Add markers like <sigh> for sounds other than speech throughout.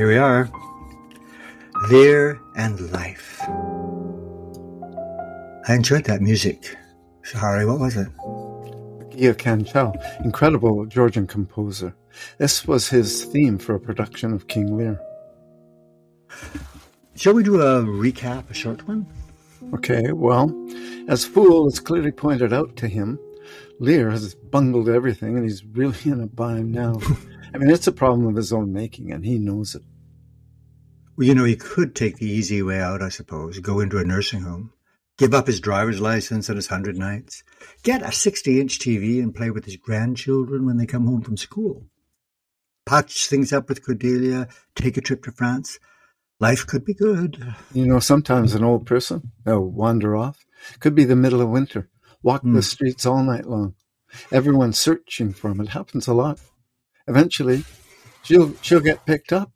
Here we are. Lear and Life. I enjoyed that music. Sorry, what was it? Giya Kancheli, incredible Georgian composer. This was his theme for a production of King Lear. Shall we do a recap, a short one? Okay, well, as Fool has clearly pointed out to him, Lear has bungled everything and he's really in a bind now. <laughs> I mean, it's a problem of his own making and he knows it. Well, you know, he could take the easy way out, I suppose, go into a nursing home, give up his driver's license and his hundred knights, get a 60 inch TV and play with his grandchildren when they come home from school. Patch things up with Cordelia, take a trip to France. Life could be good. You know, sometimes an old person, they'll wander off. Could be the middle of winter, walk Hmm. the streets all night long. Everyone's searching for him. It happens a lot. Eventually, she'll she'll get picked up,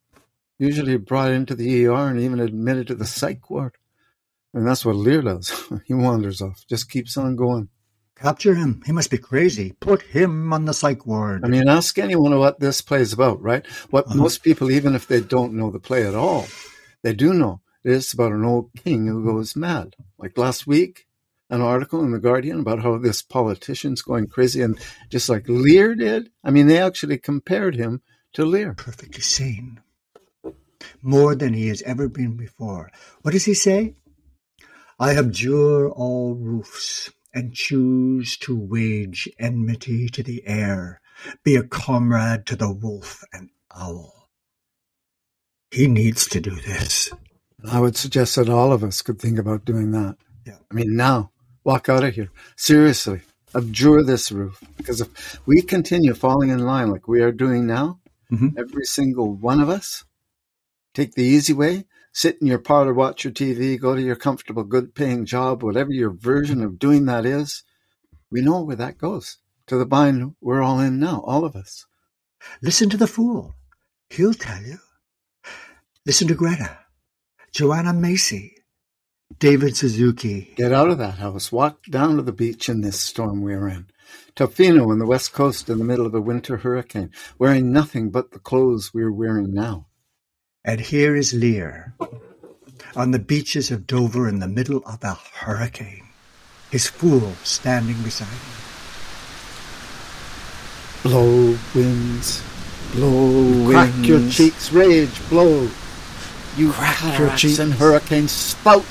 usually brought into the ER and even admitted to the psych ward. And that's what Lear does. <laughs> he wanders off, just keeps on going. Capture him. He must be crazy. Put him on the psych ward. I mean, ask anyone what this play is about, right? What Uh-huh. most people, even if they don't know the play at all, they do know. It is about an old king who goes mad. Like last week, an article in The Guardian about how this politician's going crazy. And just like Lear did, I mean, they actually compared him to Lear. perfectly sane. More than he has ever been before. What does he say? I abjure all roofs and choose to wage enmity to the air, be a comrade to the wolf and owl. He needs to do this. I would suggest that all of us could think about doing that. Yeah. I mean, now, walk out of here. Seriously, abjure this roof. Because if we continue falling in line like we are doing now, Mhm. every single one of us, take the easy way, sit in your parlor, watch your TV, go to your comfortable, good paying job, whatever your version of doing that is, we know where that goes. To the bind we're all in now, all of us. Listen to the fool. He'll tell you. Listen to Greta, Joanna Macy, David Suzuki. Get out of that house. Walk down to the beach in this storm we're in. Tofino on the west coast in the middle of a winter hurricane, wearing nothing but the clothes we're wearing now. And here is Lear on the beaches of Dover in the middle of a hurricane, his fool standing beside him. Blow, winds, Blow crack your cheeks, rage, blow. You Crack your cataracts cheeks. and hurricanes spout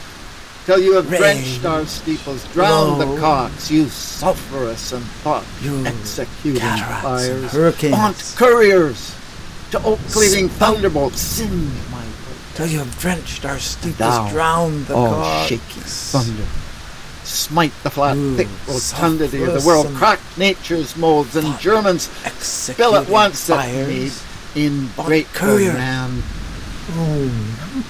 till you have Rage. drenched our steeples, drowned the cocks, you sulphurous and thought You executing fires. hurricanes. Haunt couriers to oak cleaving thunderbolts, singe my Till you have drenched our steeples, Thou, drowned the oh, all cocks. shaking thunder. Smite the flat, Ooh, thick rotundity of the world, crack nature's molds, and thought germens spill at once at fires. need in great courier. command.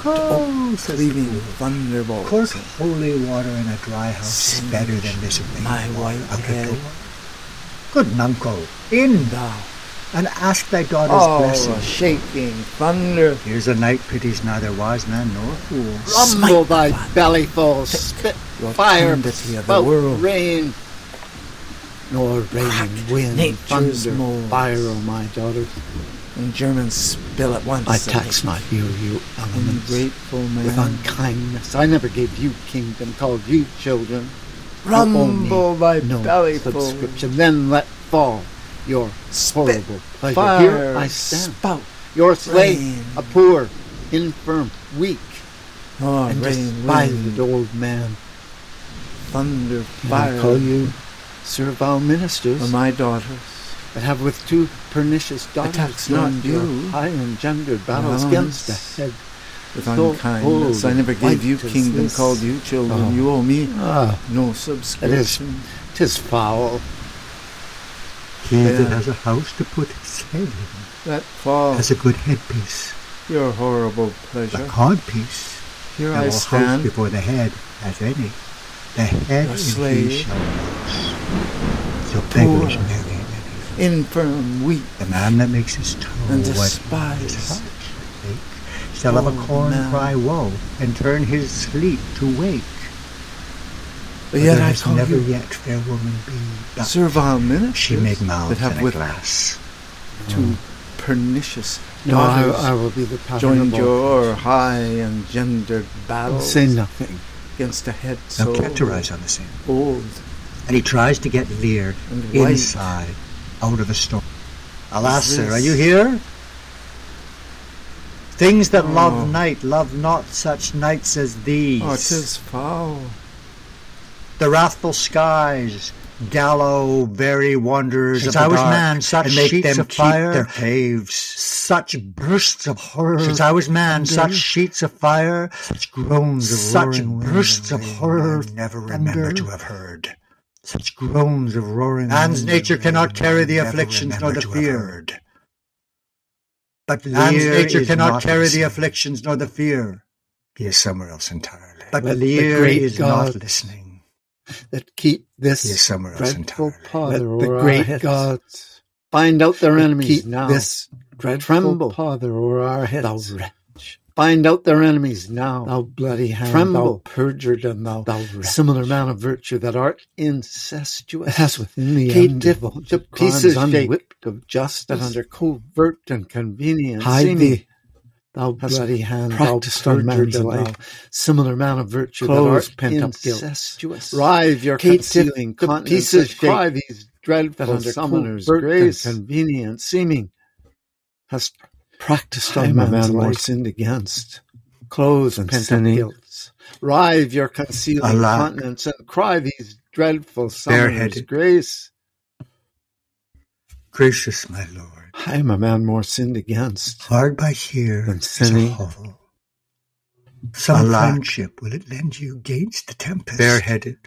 Oh, says Leaving the fool. thunderbolts. Court holy water in a dry house is better than this rain my white out of Good uncle, in thou, and ask thy daughter's Oh, blessing. shaking thunder. Here's a night pities neither wise man nor fool. Rumble Smite thy the flat, bellyful, spit fire, rotundity of the world. rain. Nor rain, wind, nature's thunder, molds. fire, O my daughter. And germens spill at once. I tax not you, you elements. Ungrateful man. With unkindness, I never gave you kingdom, called you children. You owe me Rumble thy no bellyful. subscription. Then let fall your horrible pleasure. Fire, Here I stand, spout. your slave, rain. a poor, infirm, weak, Oh, and rain, despised old man. thunder, And fire. I call you servile ministers for my daughters. that have with two pernicious daughters not you. high engendered battles against the head. With So unkindness, I never gave you kingdom, called you children. Oh. You owe me Ah, no subscription. tis foul. He that has a house to put his head in Let fall has a good headpiece. your horrible The pleasure. codpiece Here that I will house stand, before the head has any. The head Your if slave. shall. So beggars marry infirm, weak, The man that makes his toe and his heart shall of a Oh, corn cry woe and turn his sleep to wake. But yet there I has call never you yet fair woman be but servile ministers she made mouths that have with glass. two mm. pernicious No, I, daughters I will be the pattern joined of all your high and gendered battles say nothing. against a head Now so categorize on the scene. old And he tries to get Lear inside, out of the storm. Alas, sir, are you here? Things that Oh. love night love not such nights as oh, these. Oh, tis foul. The wrathful skies, gallow very wonders Since of I the was dark, man, such and make sheets them of keep fire, their caves. Such bursts of horror. Since I was man, thunder, such sheets of fire, such groans of such roaring bursts of horror, I never remember thunder, to have heard. Such groans of roaring Man's nature cannot carry the afflictions nor the fear. But Man's Lear nature is cannot not carry the afflictions nor the fear. He is somewhere else entirely. But Let the Lear great is God not listening. That keep this He somewhere else dreadful entirely. pother Let the our great heads. gods Find out their enemies keep now. this dreadful tremble, pother over our heads. thou wretch. Find out their enemies now. Thou bloody hand, Tremble. thou perjured and thou, thou wretch. Similar man of virtue that art incestuous. That has within thee Kate undivulged to pieces shake. unwhipped of justice, that under covert and convenience hide thee, thou has bloody hand, thou practiced on perjured man's life. thou Similar man of virtue that closed art pent-up guilt. incestuous. Rive your Kate concealing pieces cry these dreadful that under summoners covert grace and and convenience seeming has practiced on man's man life. sinned against. Clothes and pent-up guilt. Rive your concealing continence and cry these dreadful summoners grace. Gracious my lord, I am a man more sinned against. hard by here Than is sinning. hovel. Some Alack. friendship will it lend you gainst the tempest. Bareheaded.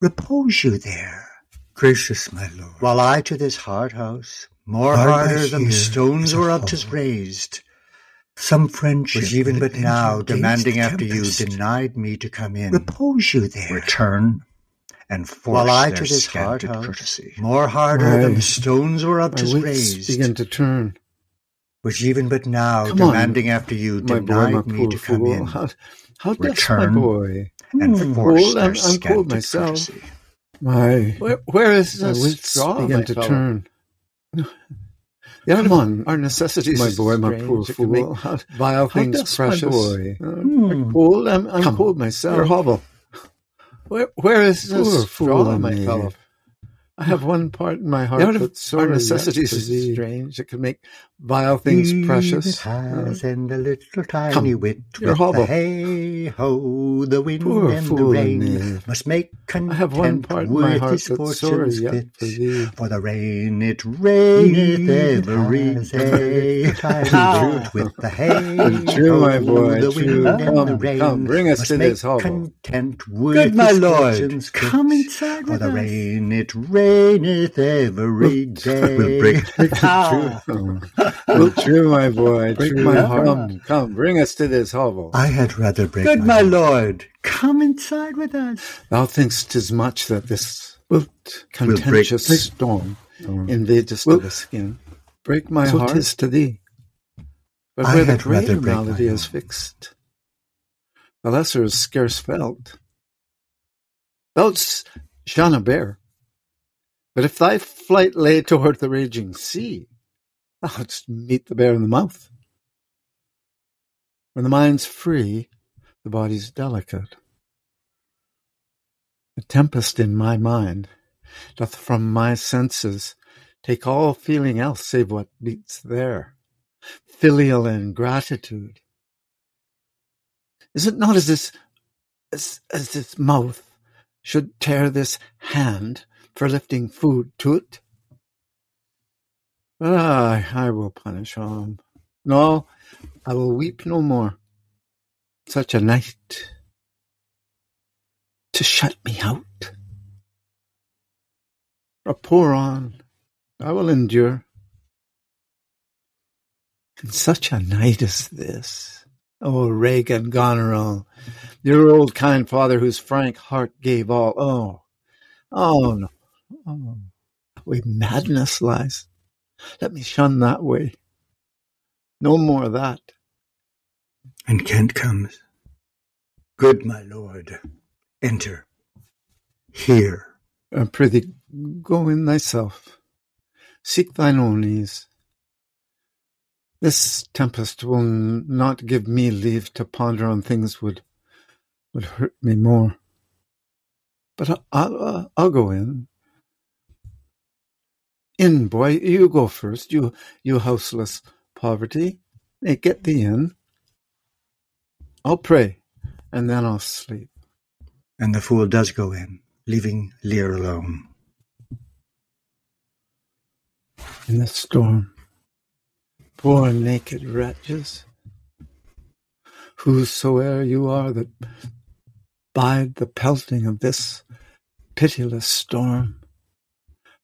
Repose you there, gracious my lord. While I to this hard house, more Hard harder than here stones is a were up tis hovel. raised, Some friendship which even but now, demanding the after you, denied me to come in. Repose you there, Return and force while I their to this hard scanted house, courtesy, more harder My- than the stones were up My tis wits raised, begin to turn. which even but now, Come on, demanding after you, My boy, denied me poor to come fool. in. How, how does my Return. boy? and Hmm. force Cold, their I'm- I'm cold myself. courtesy. My where, where is My the wits straw begin my to fellow? turn. Yeah, <laughs> Come on, our necessities, my boy, my poor It can make fool. How, vile how things does my precious. boy? Hmm. cold, I'm, I'm Come, cold myself. Your hovel. Where, where is Poor straw, my fellow? I have one part in my heart Out of our sorry necessities is strange. It can make vile things Eve precious. Has uh, and a little tiny Come, wit your with hovel. the hay ho, the wind Poor and the rain must make content I have one part in my heart his that's fortunes yet fit. for thee. For the rain it raineth mm. it every day. tiny <laughs> wit. with the hay True, my boy, the true. wind and the Come, rain come, bring us must to make this hovel. content with Good my lord, come inside For with the us. rain it raineth every day. <laughs> We'll break- Ah. Well, true, my boy, Break true. my heart. Come, come, bring us to this hovel. I had rather break Good my my lord, come inside with us. Thou thinkst 'tis much that this Wilt contentious break- storm Storm. invadest to the skin. Break my so heart. 'tis to thee. But I where the had rather greater break malady is fixed, the lesser is scarce felt. Thou'dst shun a bear, but if thy flight lay toward the raging sea, thou'dst meet the bear in the mouth. When the mind's free, the body's delicate. The tempest in my mind doth from my senses take all feeling else save what beats there filial ingratitude. Is it not as this as, as this mouth should tear this hand for lifting food to it? But ah, I, will punish him. No, I will weep no more. Such a night to shut me out. Or pour on, I will endure. And such a night as this. Oh, Regan Goneril, your old kind father whose frank heart gave all. Oh, oh no. Oh, way madness lies. Let me shun that way. No more of that. And Kent comes. Good my lord, enter. Here. I prithee, go in thyself. Seek thine own ease. This tempest will not give me leave to ponder on things would would hurt me more. But I'll, I'll, I'll go in. In, boy, you go first. You, you houseless poverty. Hey, get thee in. I'll pray, and then I'll sleep. And the fool does go in, leaving Lear alone. In the storm, poor naked wretches, whosoe'er you are that bide the pelting of this pitiless storm,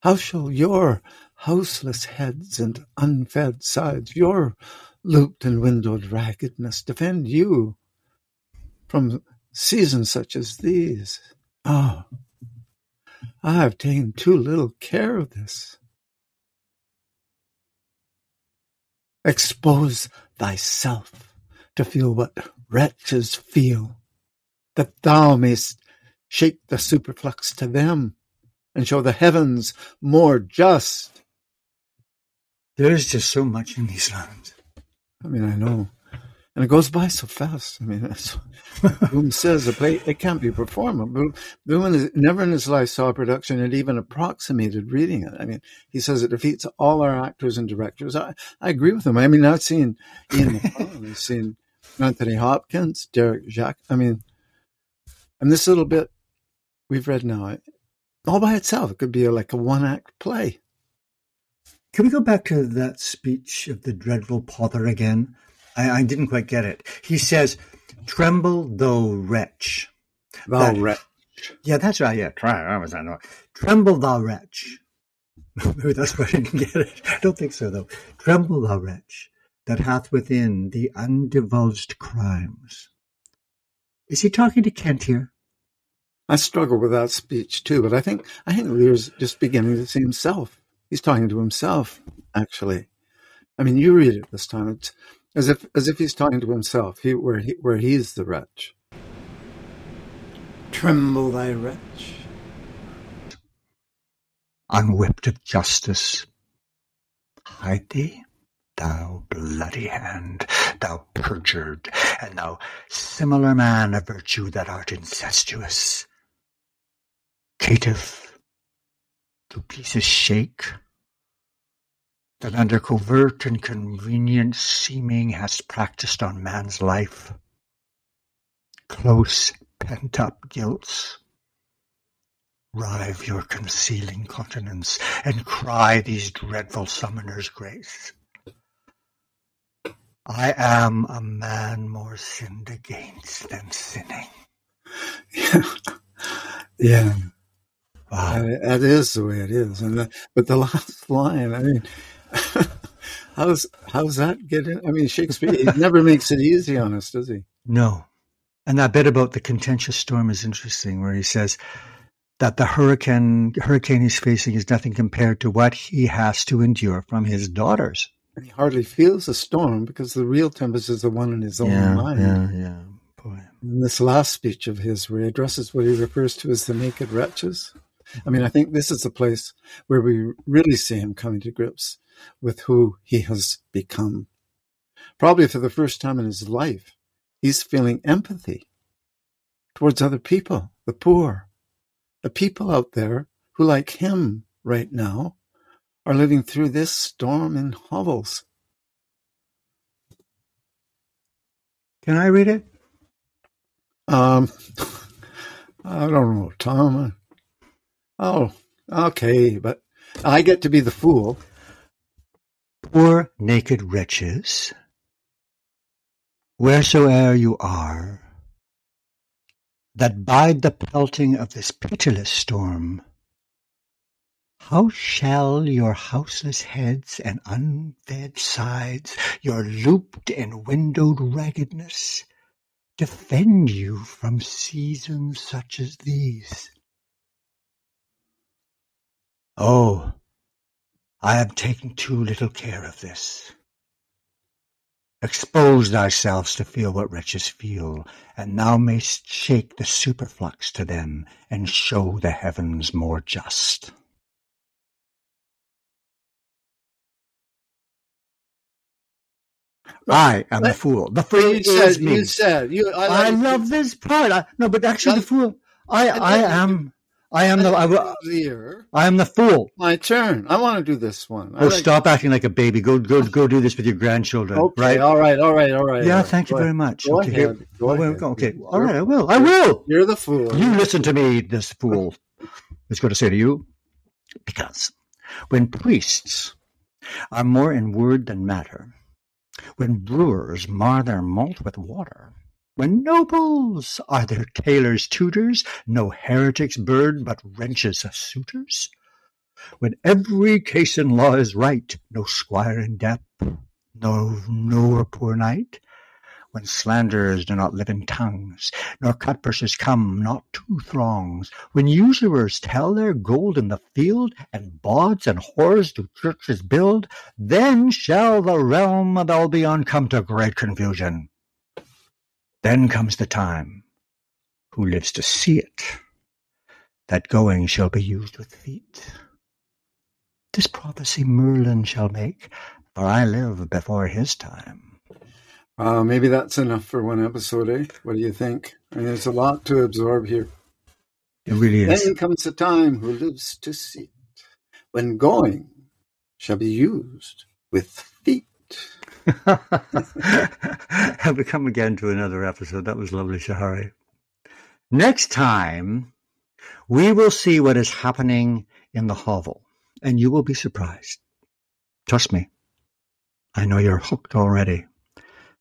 how shall your houseless heads and unfed sides, your looped and windowed raggedness defend you from seasons such as these? Ah, oh, I have taken too little care of this. Expose thyself to feel what wretches feel, that thou mayst shake the superflux to them and show the heavens more just. There's just so much in these lines. I mean, I know. And it goes by so fast. I mean, that's Bloom says the play it can't be performed. Bloom, Bloom never in his life saw a production that even approximated reading it. I mean, he says it defeats all our actors and directors. I, I agree with him. I mean, I've seen Ian I've seen Anthony Hopkins, Derek Jacobi. I mean, and this little bit we've read now, all by itself, it could be a, like a one act play. Can we go back to that speech of the dreadful Pother again? I, I didn't quite get it. He says, Tremble, thou wretch. Thou that, wretch. Yeah, that's right. Yeah, try. I was know. Tremble, thou wretch. <laughs> Maybe that's why I didn't get it. I don't think so, though. Tremble, thou wretch, that hath within the undivulged crimes. Is he talking to Kent here? I struggle with that speech too, but I think I think Lear's just beginning to see himself. He's talking to himself, actually. I mean, you read it this time. It's as if as if he's talking to himself. He where he where he's the wretch. Tremble, thy wretch. Unwhipped of justice, hide thee, thou bloody hand, thou perjured, and thou similar man of virtue that art incestuous. Caitiff, do pieces shake? That under covert and convenient seeming hast practised on man's life? Close pent-up guilts? Rive your concealing continence, and cry these dreadful summoners grace. I am a man more sinned against than sinning. <laughs> Yeah. yeah. Wow. That is the way it is. And the, but the <laughs> last line, I mean, <laughs> how's how's that getting? I mean, Shakespeare he never makes it easy on us, does he? No. And that bit about the contentious storm is interesting, where he says that the hurricane hurricane he's facing is nothing compared to what he has to endure from his daughters. And he hardly feels the storm because the real tempest is the one in his own yeah, mind. Yeah, yeah. Boy. In this last speech of his, where he addresses what he refers to as the naked wretches, I mean, I think this is a place where we really see him coming to grips with who he has become. Probably for the first time in his life, he's feeling empathy towards other people, the poor, the people out there who, like him right now, are living through this storm in hovels. Can I read it? Um, <laughs> I don't know, Tom. Oh, okay, but I get to be the fool. Poor naked wretches, wheresoe'er you are, that bide the pelting of this pitiless storm, How shall your houseless heads and unfed sides, your looped and windowed raggedness, defend you from seasons such as these? Oh, I have taken too little care of this. Expose thyself to feel what wretches feel, and thou mayst shake the superflux to them, and show the heavens more just. I am the fool. The fool You said, me. you said, you, I, I love this part. I, no, but actually, the fool. I, I I am. I am the. I, am the fool. my turn. I want to do this one. I Oh, like- stop acting like a baby. Go, go, go. Do this with your grandchildren. Okay, right? all right, all right, all right. Yeah. all right. Thank you Go very much. Go okay. ahead. Go oh, ahead. Okay. All right. I will. I will. You're the fool. You listen to me, this fool. It's going to say to you, because when priests are more in word than matter, when brewers mar their malt with water, when nobles are their tailors' tutors, no heretics burn, but wrenches of suitors, when every case in law is right, no squire in debt, no nor poor knight, when slanderers do not live in tongues, nor cutpurses come not to throngs, when usurers tell their gold in the field, and bawds and whores do churches build, then shall the realm of Albion come to great confusion. Then comes the time, who lives to see it, that going shall be used with feet. This prophecy Merlin shall make, for I live before his time. Uh, maybe that's enough for one episode, eh? What do you think? I mean, there's a lot to absorb here. It really is. Then comes the time who lives to see it, when going shall be used with feet. <laughs> Have we come again to another episode? That was lovely, Shahari. Next time, we will see what is happening in the hovel, and you will be surprised. Trust me. I know you're hooked already.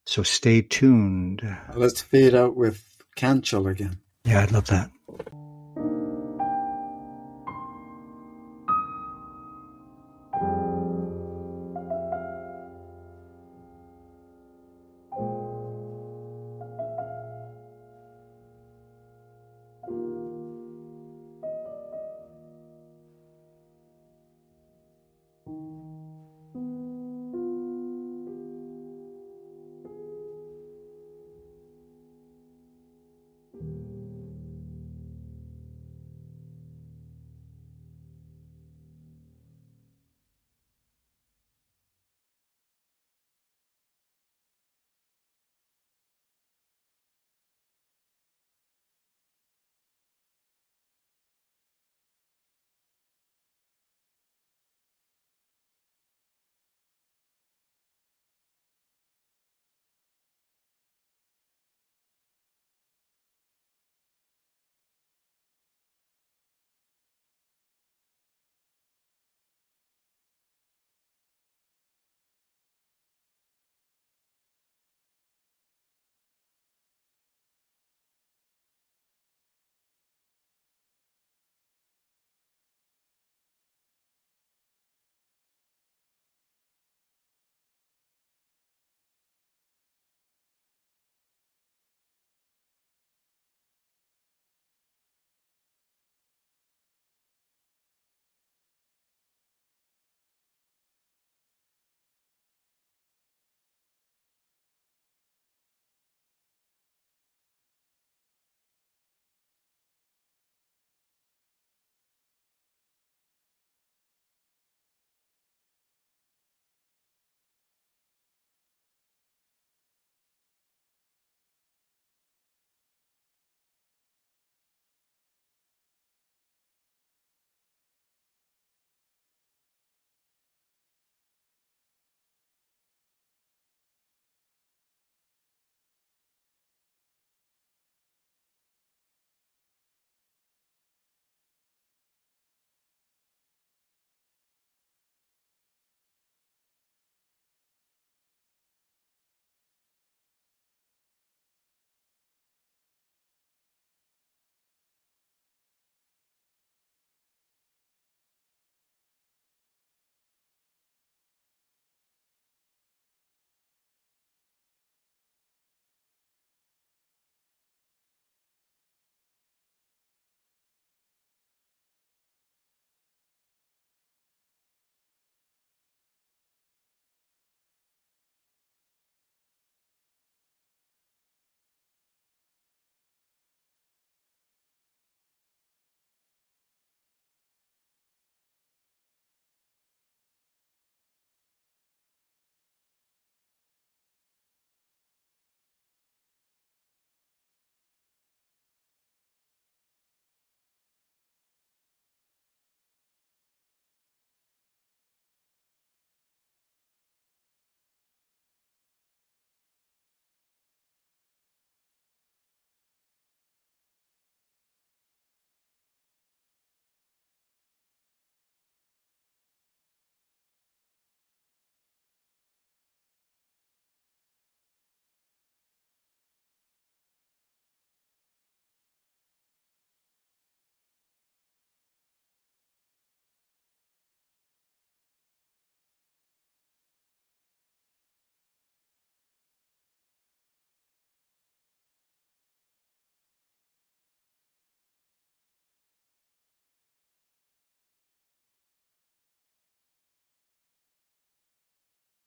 So stay tuned. Let's fade out with Canchel again. Yeah, I'd love that.